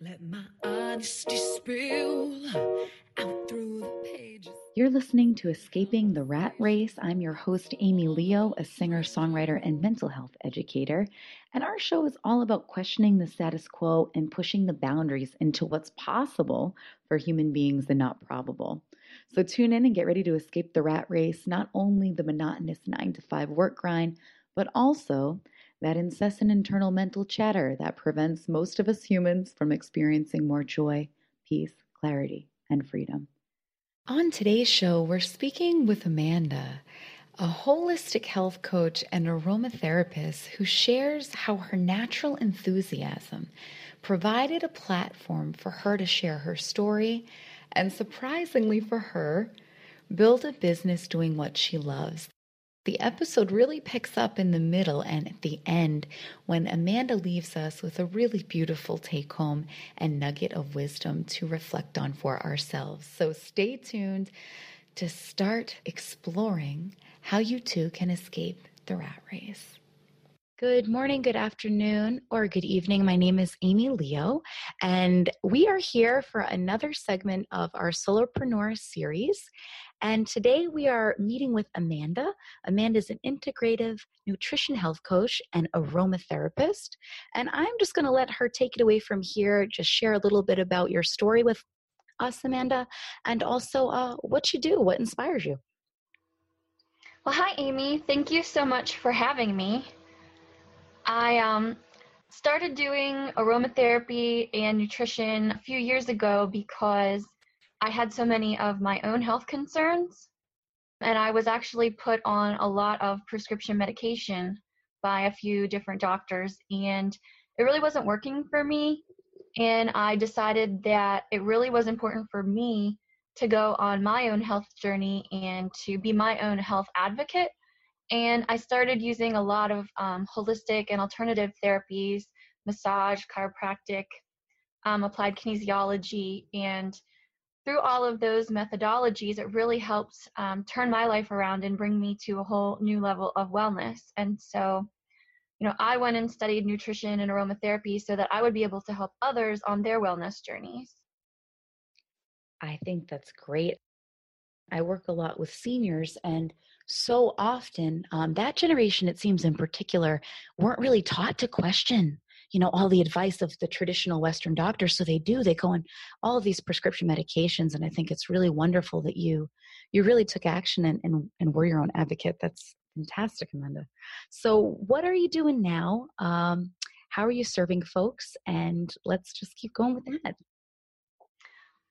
Let my honesty spill out through the pages. You're listening to Escaping the Rat Race. I'm your host, Amy Leo, a singer, songwriter, and mental health educator. And our show is all about questioning the status quo and pushing the boundaries into what's possible for human beings and not probable. So tune in and get ready to escape the rat race, not only the monotonous nine to five work grind, but also that incessant internal mental chatter that prevents most of us humans from experiencing more joy, peace, clarity, and freedom. On today's show, we're speaking with Amanda, a holistic health coach and aromatherapist who shares how her natural enthusiasm provided a platform for her to share her story and, surprisingly for her, build a business doing what she loves the episode really picks up in the middle and at the end when Amanda leaves us with a really beautiful take home and nugget of wisdom to reflect on for ourselves. So stay tuned to start exploring how you too can escape the rat race. Good morning, good afternoon, or good evening. My name is Amy Leo, and we are here for another segment of our Solopreneur series. And today we are meeting with Amanda. Amanda is an integrative nutrition health coach and aromatherapist. And I'm just going to let her take it away from here, just share a little bit about your story with us, Amanda, and also uh, what you do, what inspires you. Well, hi, Amy. Thank you so much for having me. I um, started doing aromatherapy and nutrition a few years ago because I had so many of my own health concerns. And I was actually put on a lot of prescription medication by a few different doctors, and it really wasn't working for me. And I decided that it really was important for me to go on my own health journey and to be my own health advocate and I started using a lot of um, holistic and alternative therapies, massage, chiropractic, um, applied kinesiology, and through all of those methodologies, it really helped um, turn my life around and bring me to a whole new level of wellness. And so, you know, I went and studied nutrition and aromatherapy so that I would be able to help others on their wellness journeys. I think that's great. I work a lot with seniors, and so often um, that generation, it seems in particular, weren't really taught to question you know all the advice of the traditional western doctors so they do they go on all these prescription medications and i think it's really wonderful that you you really took action and and, and were your own advocate. That's fantastic amanda. So what are you doing now? Um, how are you serving folks? And let's just keep going with that.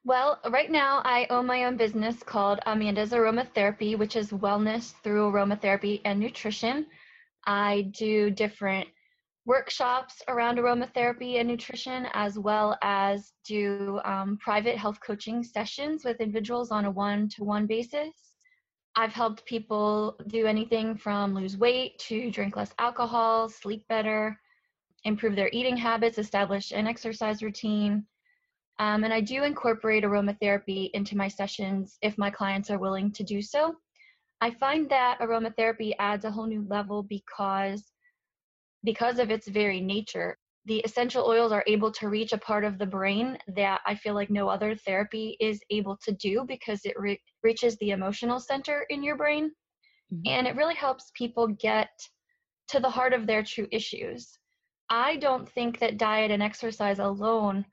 Well, right now I own my own business called Amanda's Aromatherapy, which is wellness through aromatherapy and nutrition. I do different workshops around aromatherapy and nutrition, as well as do um, private health coaching sessions with individuals on a one to one basis. I've helped people do anything from lose weight to drink less alcohol, sleep better, improve their eating habits, establish an exercise routine um, and I do incorporate aromatherapy into my sessions if my clients are willing to do so. I find that aromatherapy adds a whole new level because because of its very nature. The essential oils are able to reach a part of the brain that I feel like no other therapy is able to do because it re- reaches the emotional center in your brain. Mm-hmm. And it really helps people get to the heart of their true issues. I don't think that diet and exercise alone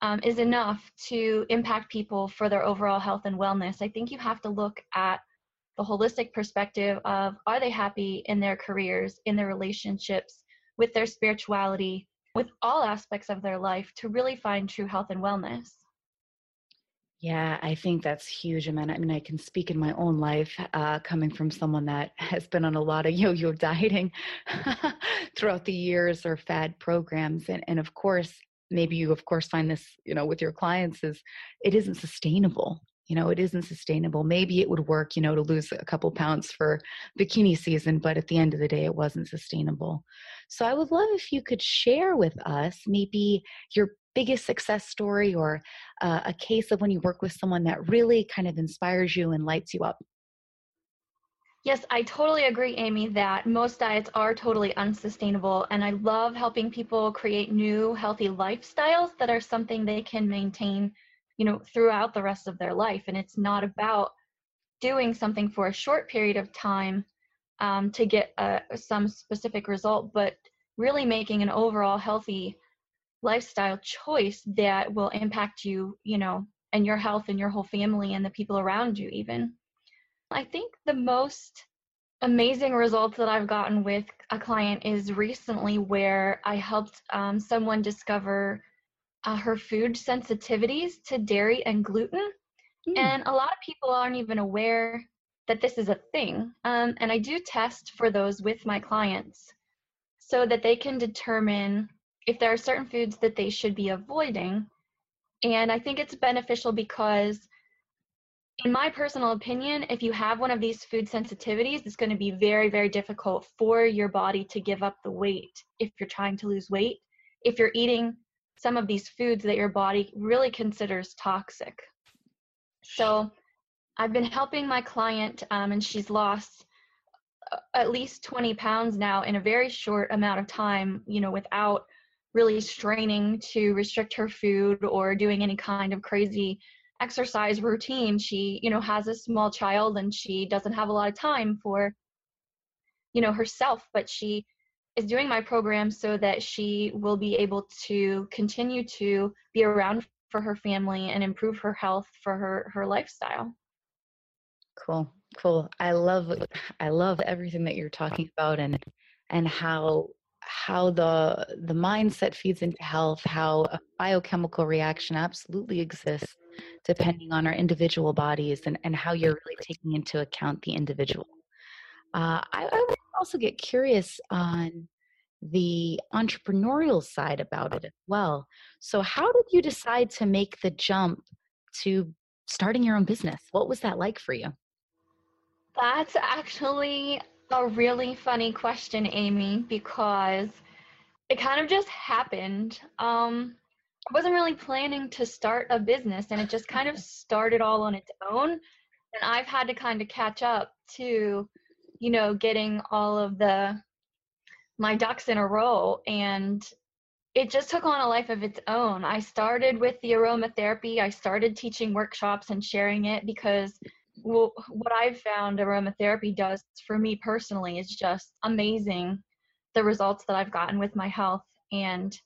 um, is enough to impact people for their overall health and wellness. I think you have to look at the holistic perspective of are they happy in their careers, in their relationships, with their spirituality, with all aspects of their life to really find true health and wellness. Yeah, I think that's huge, Amanda. I mean, I can speak in my own life, uh, coming from someone that has been on a lot of yo-yo dieting throughout the years or fad programs, and and of course, maybe you of course find this you know with your clients is it isn't sustainable you know it isn't sustainable maybe it would work you know to lose a couple pounds for bikini season but at the end of the day it wasn't sustainable so i would love if you could share with us maybe your biggest success story or uh, a case of when you work with someone that really kind of inspires you and lights you up Yes, I totally agree, Amy, that most diets are totally unsustainable. And I love helping people create new healthy lifestyles that are something they can maintain, you know, throughout the rest of their life. And it's not about doing something for a short period of time um, to get uh, some specific result, but really making an overall healthy lifestyle choice that will impact you, you know, and your health and your whole family and the people around you, even. I think the most amazing results that I've gotten with a client is recently where I helped um, someone discover uh, her food sensitivities to dairy and gluten. Mm. And a lot of people aren't even aware that this is a thing. Um, and I do test for those with my clients so that they can determine if there are certain foods that they should be avoiding. And I think it's beneficial because in my personal opinion, if you have one of these food sensitivities, it's going to be very, very difficult for your body to give up the weight if you're trying to lose weight. If you're eating some of these foods that your body really considers toxic. So I've been helping my client, um, and she's lost uh, at least 20 pounds now in a very short amount of time, you know, without really straining to restrict her food or doing any kind of crazy exercise routine she you know has a small child and she doesn't have a lot of time for you know herself but she is doing my program so that she will be able to continue to be around for her family and improve her health for her her lifestyle cool cool i love i love everything that you're talking about and and how how the the mindset feeds into health how a biochemical reaction absolutely exists depending on our individual bodies and, and how you're really taking into account the individual. Uh, I, I also get curious on the entrepreneurial side about it as well. So, how did you decide to make the jump to starting your own business? What was that like for you? That's actually a really funny question, Amy, because it kind of just happened. Um, I wasn't really planning to start a business and it just kind of started all on its own. And I've had to kind of catch up to, you know, getting all of the my ducks in a row and it just took on a life of its own. I started with the aromatherapy. I started teaching workshops and sharing it because well, what I've found aromatherapy does for me personally is just amazing the results that I've gotten with my health and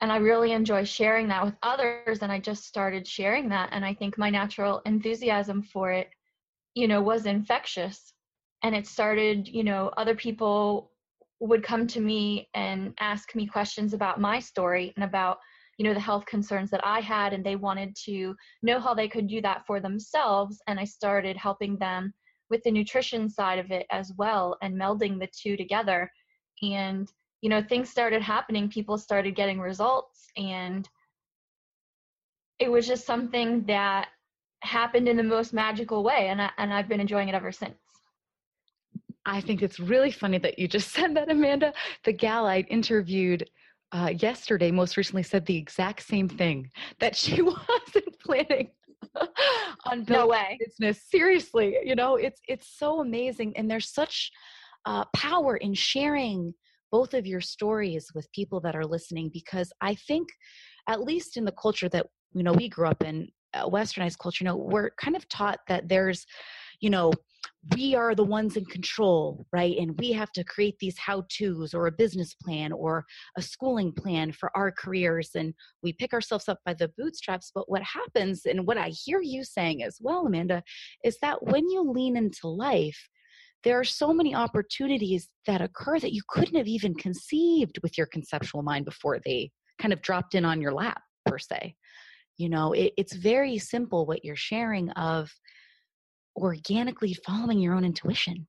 and I really enjoy sharing that with others and I just started sharing that and I think my natural enthusiasm for it you know was infectious and it started you know other people would come to me and ask me questions about my story and about you know the health concerns that I had and they wanted to know how they could do that for themselves and I started helping them with the nutrition side of it as well and melding the two together and you know things started happening people started getting results and it was just something that happened in the most magical way and I, and I've been enjoying it ever since. I think it's really funny that you just said that Amanda. The gal I interviewed uh, yesterday most recently said the exact same thing that she wasn't planning on building no way. business. Seriously, you know, it's it's so amazing and there's such uh, power in sharing both of your stories with people that are listening because I think, at least in the culture that you know we grew up in, uh, westernized culture, you know, we're kind of taught that there's, you know, we are the ones in control, right? And we have to create these how to's or a business plan or a schooling plan for our careers. And we pick ourselves up by the bootstraps. But what happens, and what I hear you saying as well, Amanda, is that when you lean into life, there are so many opportunities that occur that you couldn't have even conceived with your conceptual mind before they kind of dropped in on your lap per se you know it, it's very simple what you're sharing of organically following your own intuition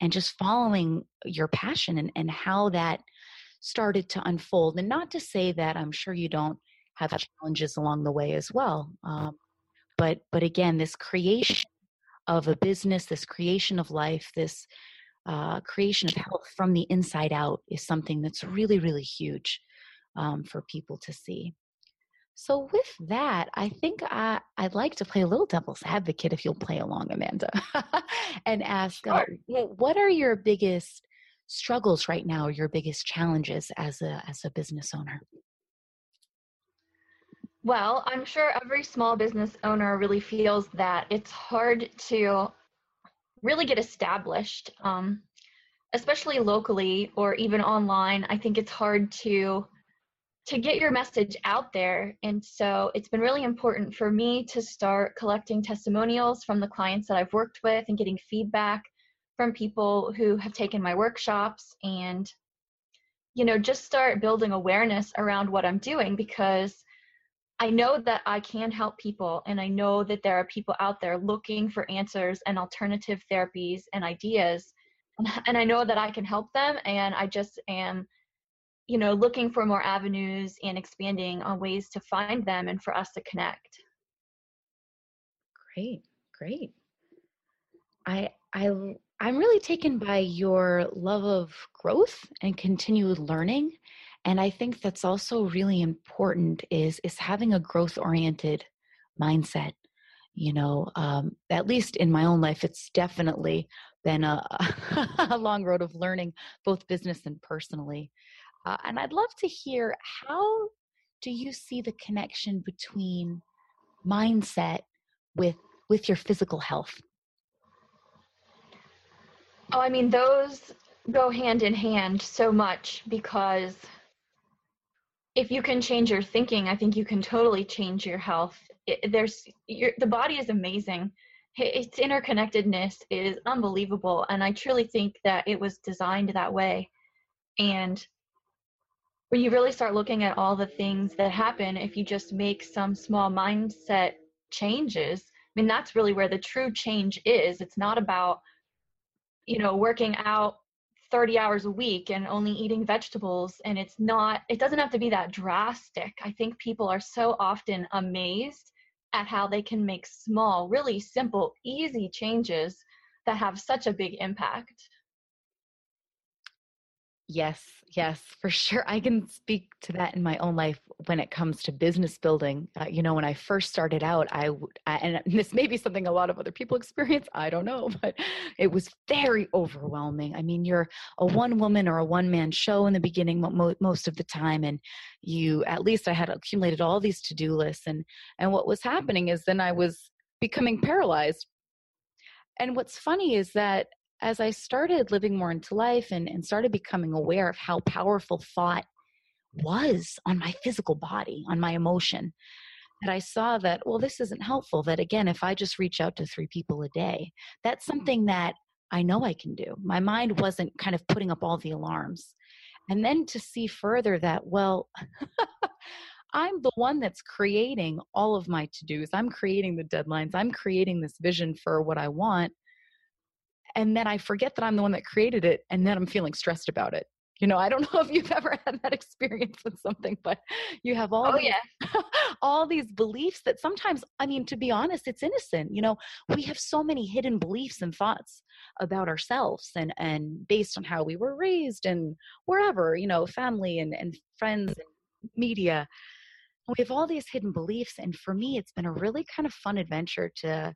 and just following your passion and, and how that started to unfold and not to say that i'm sure you don't have challenges along the way as well um, but but again this creation of a business, this creation of life, this uh, creation of health from the inside out is something that's really, really huge um, for people to see. So, with that, I think I, I'd like to play a little devil's advocate if you'll play along, Amanda, and ask uh, what are your biggest struggles right now, or your biggest challenges as a, as a business owner? Well, I'm sure every small business owner really feels that it's hard to really get established, um, especially locally or even online. I think it's hard to to get your message out there. And so it's been really important for me to start collecting testimonials from the clients that I've worked with and getting feedback from people who have taken my workshops and you know just start building awareness around what I'm doing because I know that I can help people, and I know that there are people out there looking for answers and alternative therapies and ideas. And I know that I can help them, and I just am, you know, looking for more avenues and expanding on ways to find them and for us to connect. Great, great. I I I'm really taken by your love of growth and continued learning and i think that's also really important is is having a growth oriented mindset you know um, at least in my own life it's definitely been a, a long road of learning both business and personally uh, and i'd love to hear how do you see the connection between mindset with with your physical health oh i mean those go hand in hand so much because if you can change your thinking, I think you can totally change your health. It, there's your, the body is amazing. Its interconnectedness is unbelievable, and I truly think that it was designed that way. And when you really start looking at all the things that happen if you just make some small mindset changes, I mean that's really where the true change is. It's not about you know working out 30 hours a week and only eating vegetables. And it's not it doesn't have to be that drastic. I think people are so often amazed at how they can make small really simple easy changes that have such a big impact Yes, yes, for sure. I can speak to that in my own life when it comes to business building. Uh, you know, when I first started out, I, I, and this may be something a lot of other people experience. I don't know, but it was very overwhelming. I mean, you're a one woman or a one man show in the beginning mo- most of the time, and you at least I had accumulated all these to do lists, and and what was happening is then I was becoming paralyzed. And what's funny is that as I started living more into life and, and started becoming aware of how powerful thought was on my physical body, on my emotion, that I saw that, well, this isn't helpful. That again, if I just reach out to three people a day, that's mm-hmm. something that I know I can do. My mind wasn't kind of putting up all the alarms. And then to see further that, well, I'm the one that's creating all of my to dos. I'm creating the deadlines. I'm creating this vision for what I want and then I forget that I'm the one that created it, and then I'm feeling stressed about it. You know, I don't know if you've ever had that experience with something, but you have all oh, these, yeah. all these beliefs that sometimes, I mean, to be honest, it's innocent. You know, we have so many hidden beliefs and thoughts about ourselves and and based on how we were raised and wherever, you know, family and, and friends and media. We have all these hidden beliefs. And for me, it's been a really kind of fun adventure to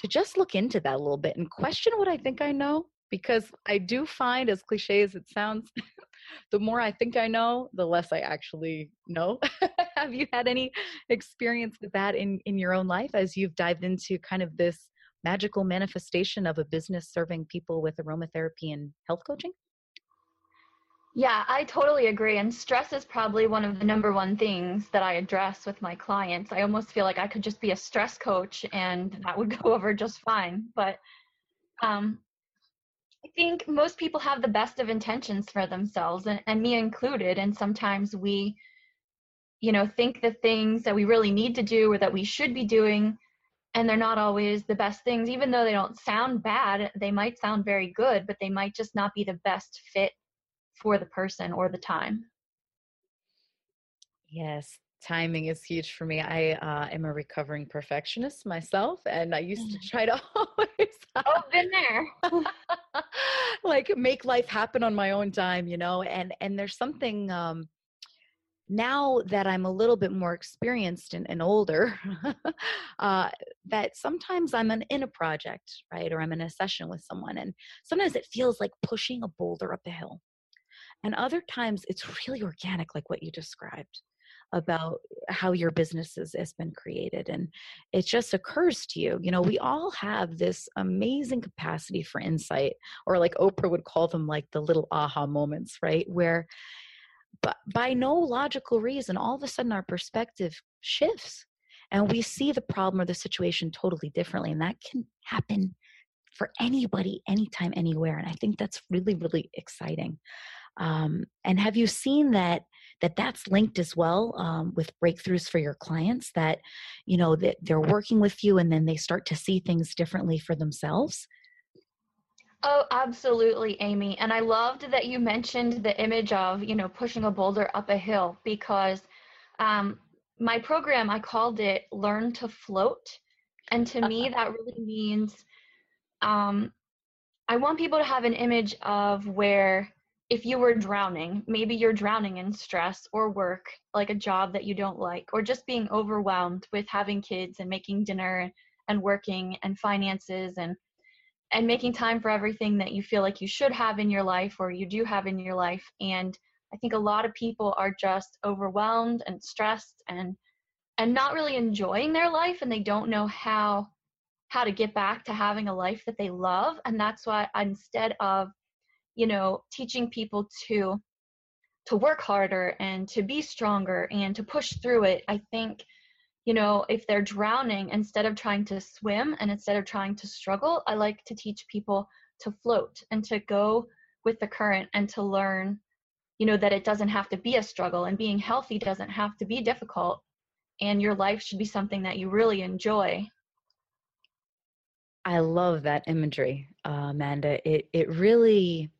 to just look into that a little bit and question what I think I know because I do find, as cliche as it sounds, the more I think I know, the less I actually know. Have you had any experience with that in, in your own life as you've dived into kind of this magical manifestation of a business serving people with aromatherapy and health coaching? Yeah, I totally agree. And stress is probably one of the number one things that I address with my clients. I almost feel like I could just be a stress coach and that would go over just fine. But um, I think most people have the best of intentions for themselves, and, and me included. And sometimes we, you know, think the things that we really need to do or that we should be doing, and they're not always the best things. Even though they don't sound bad, they might sound very good, but they might just not be the best fit for the person or the time. Yes, timing is huge for me. I uh, am a recovering perfectionist myself, and I used to mm. try to always oh, been there, like make life happen on my own time, you know. And and there's something um, now that I'm a little bit more experienced and, and older, uh, that sometimes I'm in, in a project, right? Or I'm in a session with someone, and sometimes it feels like pushing a boulder up a hill. And other times it's really organic, like what you described about how your business has, has been created. And it just occurs to you, you know, we all have this amazing capacity for insight, or like Oprah would call them like the little aha moments, right? Where but by no logical reason, all of a sudden our perspective shifts and we see the problem or the situation totally differently. And that can happen for anybody, anytime, anywhere. And I think that's really, really exciting. Um, and have you seen that that that's linked as well um, with breakthroughs for your clients that you know that they're working with you and then they start to see things differently for themselves Oh, absolutely, Amy. And I loved that you mentioned the image of, you know, pushing a boulder up a hill because um, my program, I called it Learn to Float. And to me, that really means um, I want people to have an image of where if you were drowning, maybe you're drowning in stress or work, like a job that you don't like, or just being overwhelmed with having kids and making dinner and working and finances and and making time for everything that you feel like you should have in your life or you do have in your life. And i think a lot of people are just overwhelmed and stressed and and not really enjoying their life and they don't know how how to get back to having a life that they love. And that's why instead of you know teaching people to to work harder and to be stronger and to push through it i think you know, if they're drowning, instead of trying to swim and instead of trying to struggle, I like to teach people to float and to go with the current and to learn, you know, that it doesn't have to be a struggle and being healthy doesn't have to be difficult and your life should be something that you really enjoy. I love that imagery, uh, Amanda. It it really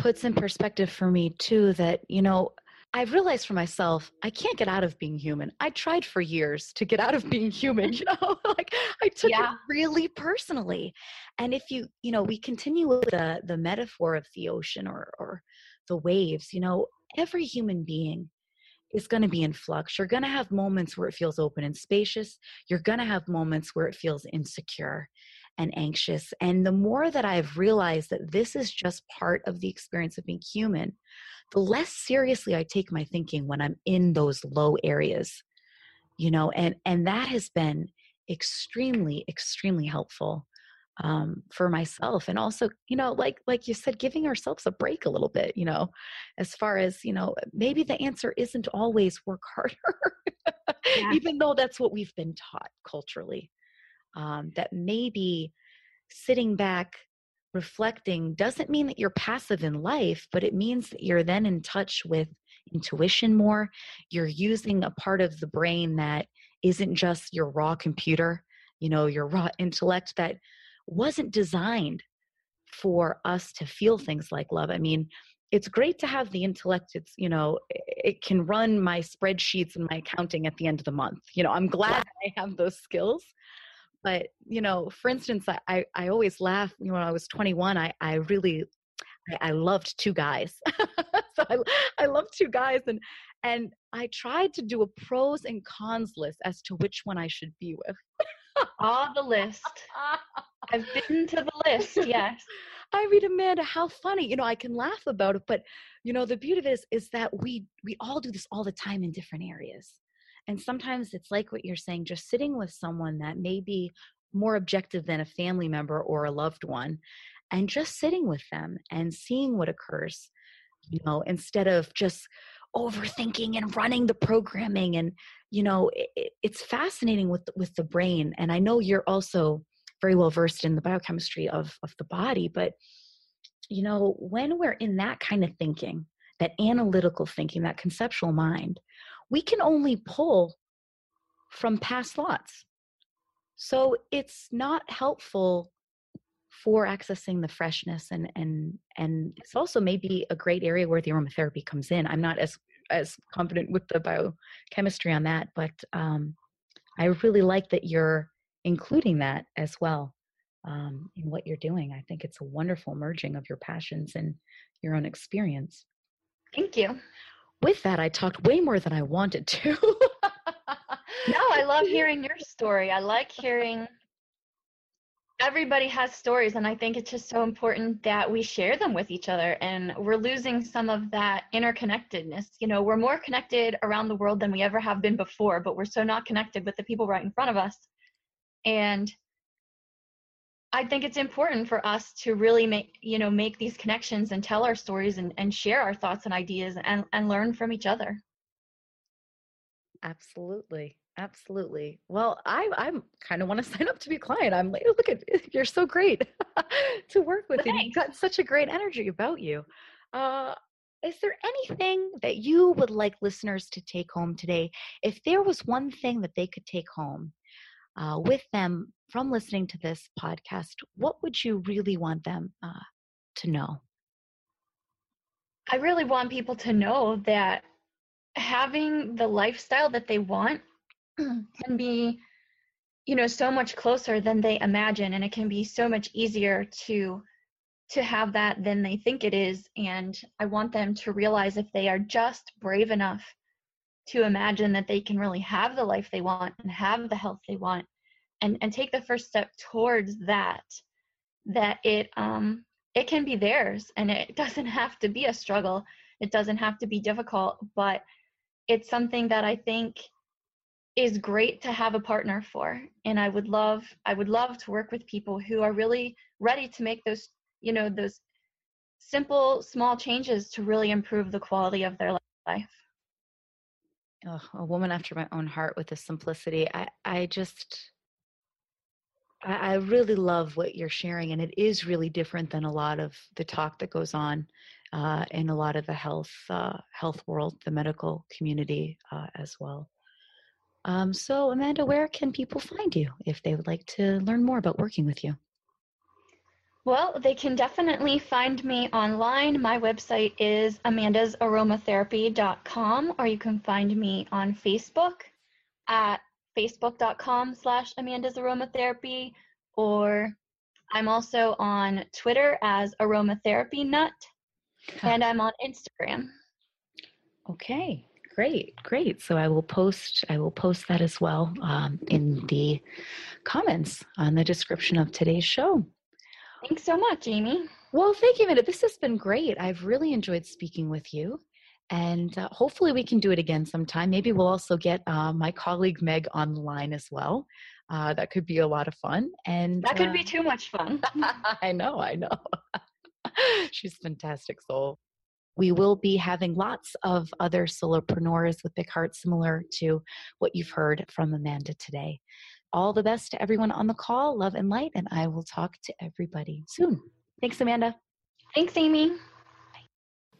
puts in perspective for me too that you know I've realized for myself, I can't get out of being human. I tried for years to get out of being human, you know, like I took yeah. it really personally. And if you, you know, we continue with the, the metaphor of the ocean or, or the waves, you know, every human being is going to be in flux. You're going to have moments where it feels open and spacious. You're going to have moments where it feels insecure and anxious. And the more that I've realized that this is just part of the experience of being human, the less seriously I take my thinking when I'm in those low areas, you know, and, and that has been extremely, extremely helpful um, for myself and also you know like like you said giving ourselves a break a little bit you know as far as you know maybe the answer isn't always work harder yeah. even though that's what we've been taught culturally um, that maybe sitting back reflecting doesn't mean that you're passive in life, but it means that you're then in touch with intuition more. You're using a part of the brain that isn't just your raw computer, you know, your raw intellect that wasn't designed for us to feel things like love. I mean, it's great to have the intellect. It's, you know, it can run my spreadsheets and my accounting at the end of the month. You know, I'm glad I have those skills but you know for instance i i, always laugh you know, when i was 21 i i really i, I loved two guys so I, I loved two guys and and i tried to do a pros and cons list as to which one i should be with ah the list i've been to the list yes I read Amanda, how funny. You know, I can laugh about it, but you know, the beauty of it is, is that we we all do this all the time in different areas. And sometimes it's like what you're saying, just sitting with someone that may be more objective than a family member or a loved one, and just sitting with them and seeing what occurs, you know, instead of just overthinking and running the programming and you know it, it's fascinating with with the brain. And i know you're also very well versed in the biochemistry of of the body but you know when we're in that kind of thinking that analytical thinking that conceptual mind we can only pull from past thoughts. So it's not helpful for accessing the freshness and and and it's also maybe a great area where the aromatherapy comes in. I'm not as as confident with the biochemistry on that, but um, I really like that you're including that as well um, in what you're doing. I think it's a wonderful merging of your passions and your own experience. Thank you. With that, I talked way more than I wanted to. no, I love hearing your story. I like hearing everybody has stories and i think it's just so important that we share them with each other and we're losing some of that interconnectedness you know we're more connected around the world than we ever have been before but we're so not connected with the people right in front of us and i think it's important for us to really make you know make these connections and tell our stories and, and share our thoughts and ideas and, and learn from each other absolutely Absolutely. Well, I I'm kind of want to sign up to be a client. I'm like, look at you're so great to work with, you've got such a great energy about you. Uh, is there anything that you would like listeners to take home today? If there was one thing that they could take home uh, with them from listening to this podcast, what would you really want them uh, to know? I really want people to know that having the lifestyle that they want can be you know so much closer than they imagine and it can be so much easier to to have that than they think it is and i want them to realize if they are just brave enough to imagine that they can really have the life they want and have the health they want and and take the first step towards that that it um it can be theirs and it doesn't have to be a struggle. It doesn't have to be difficult but it's something that i think is great to have a partner for and i would love i would love to work with people who are really ready to make those you know those simple small changes to really improve the quality of their life. Oh, a woman after my own heart with the simplicity. I i just I, I really love what you're sharing and it is really different than a lot of the talk that goes on uh, in a lot of the health uh, health world the medical community uh, as well um, so, Amanda, where can people find you if they would like to learn more about working with you? Well, they can definitely find me online. My website is amandasaromatherapy.com, or you can find me on Facebook at facebook.com slash amandasaromatherapy, or I'm also on Twitter as aromatherapy nut, and I'm on Instagram. Okay, Great, great. So I will post I will post that as well um, in the comments on the description of today's show. Thanks so much, Amy. Well, thank you, Minute. This has been great. I've really enjoyed speaking with you. And uh, hopefully, we can do it again sometime. Maybe we'll also get uh, my colleague Meg on the line as well. Uh, that could be a lot of fun. And that could be uh, too much fun. I know, I know. She's fantastic soul we will be having lots of other solopreneurs with big hearts, similar to what you've heard from Amanda today. All the best to everyone on the call. Love and light, and I will talk to everybody soon. Thanks, Amanda. Thanks, Amy.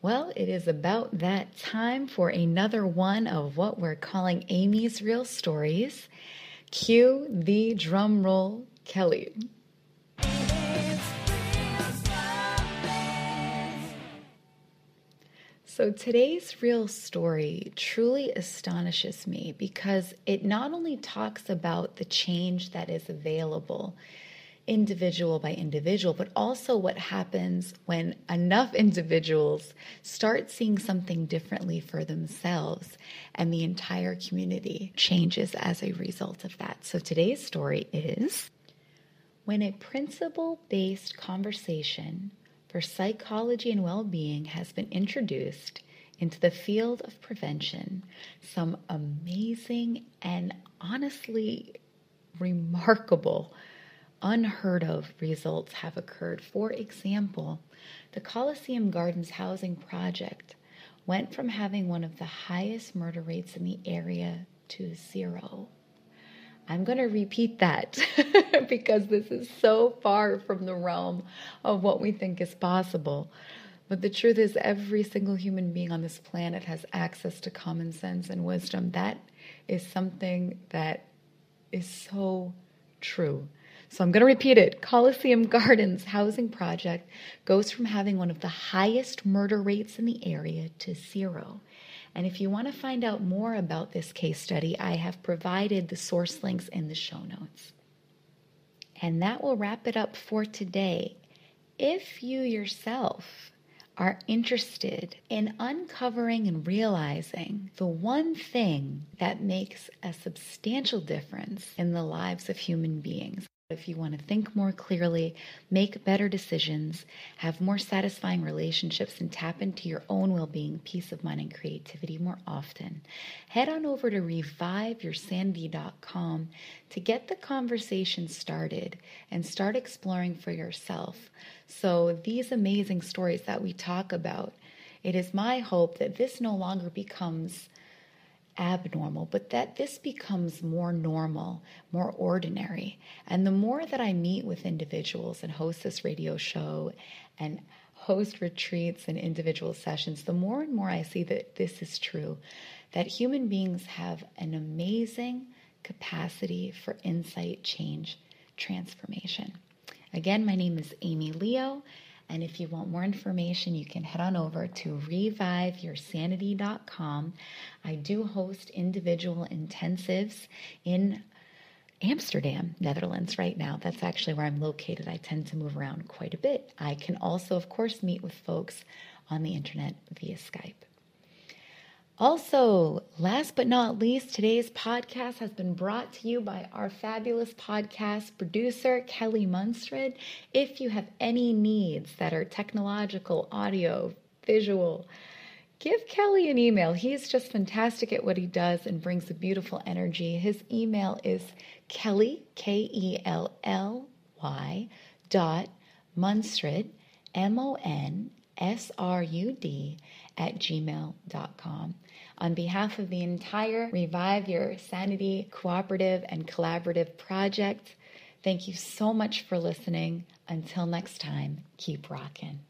Well, it is about that time for another one of what we're calling Amy's Real Stories. Cue the drum roll, Kelly. So, today's real story truly astonishes me because it not only talks about the change that is available individual by individual, but also what happens when enough individuals start seeing something differently for themselves and the entire community changes as a result of that. So, today's story is when a principle based conversation for psychology and well being has been introduced into the field of prevention, some amazing and honestly remarkable, unheard of results have occurred. For example, the Coliseum Gardens Housing Project went from having one of the highest murder rates in the area to zero. I'm going to repeat that because this is so far from the realm of what we think is possible. But the truth is, every single human being on this planet has access to common sense and wisdom. That is something that is so true. So I'm going to repeat it. Coliseum Gardens Housing Project goes from having one of the highest murder rates in the area to zero. And if you want to find out more about this case study, I have provided the source links in the show notes. And that will wrap it up for today. If you yourself are interested in uncovering and realizing the one thing that makes a substantial difference in the lives of human beings. If you want to think more clearly, make better decisions, have more satisfying relationships, and tap into your own well being, peace of mind, and creativity more often, head on over to reviveyoursanity.com to get the conversation started and start exploring for yourself. So, these amazing stories that we talk about, it is my hope that this no longer becomes abnormal, but that this becomes more normal, more ordinary. And the more that I meet with individuals and host this radio show and host retreats and individual sessions, the more and more I see that this is true, that human beings have an amazing capacity for insight, change, transformation. Again, my name is Amy Leo. And if you want more information, you can head on over to reviveyoursanity.com. I do host individual intensives in Amsterdam, Netherlands, right now. That's actually where I'm located. I tend to move around quite a bit. I can also, of course, meet with folks on the internet via Skype. Also, last but not least, today's podcast has been brought to you by our fabulous podcast producer, Kelly Monsrud. If you have any needs that are technological, audio, visual, give Kelly an email. He's just fantastic at what he does and brings a beautiful energy. His email is Kelly, K E L L Y, dot Monsrud, M O N S R U D, at gmail.com. On behalf of the entire Revive Your Sanity cooperative and collaborative project, thank you so much for listening. Until next time, keep rocking.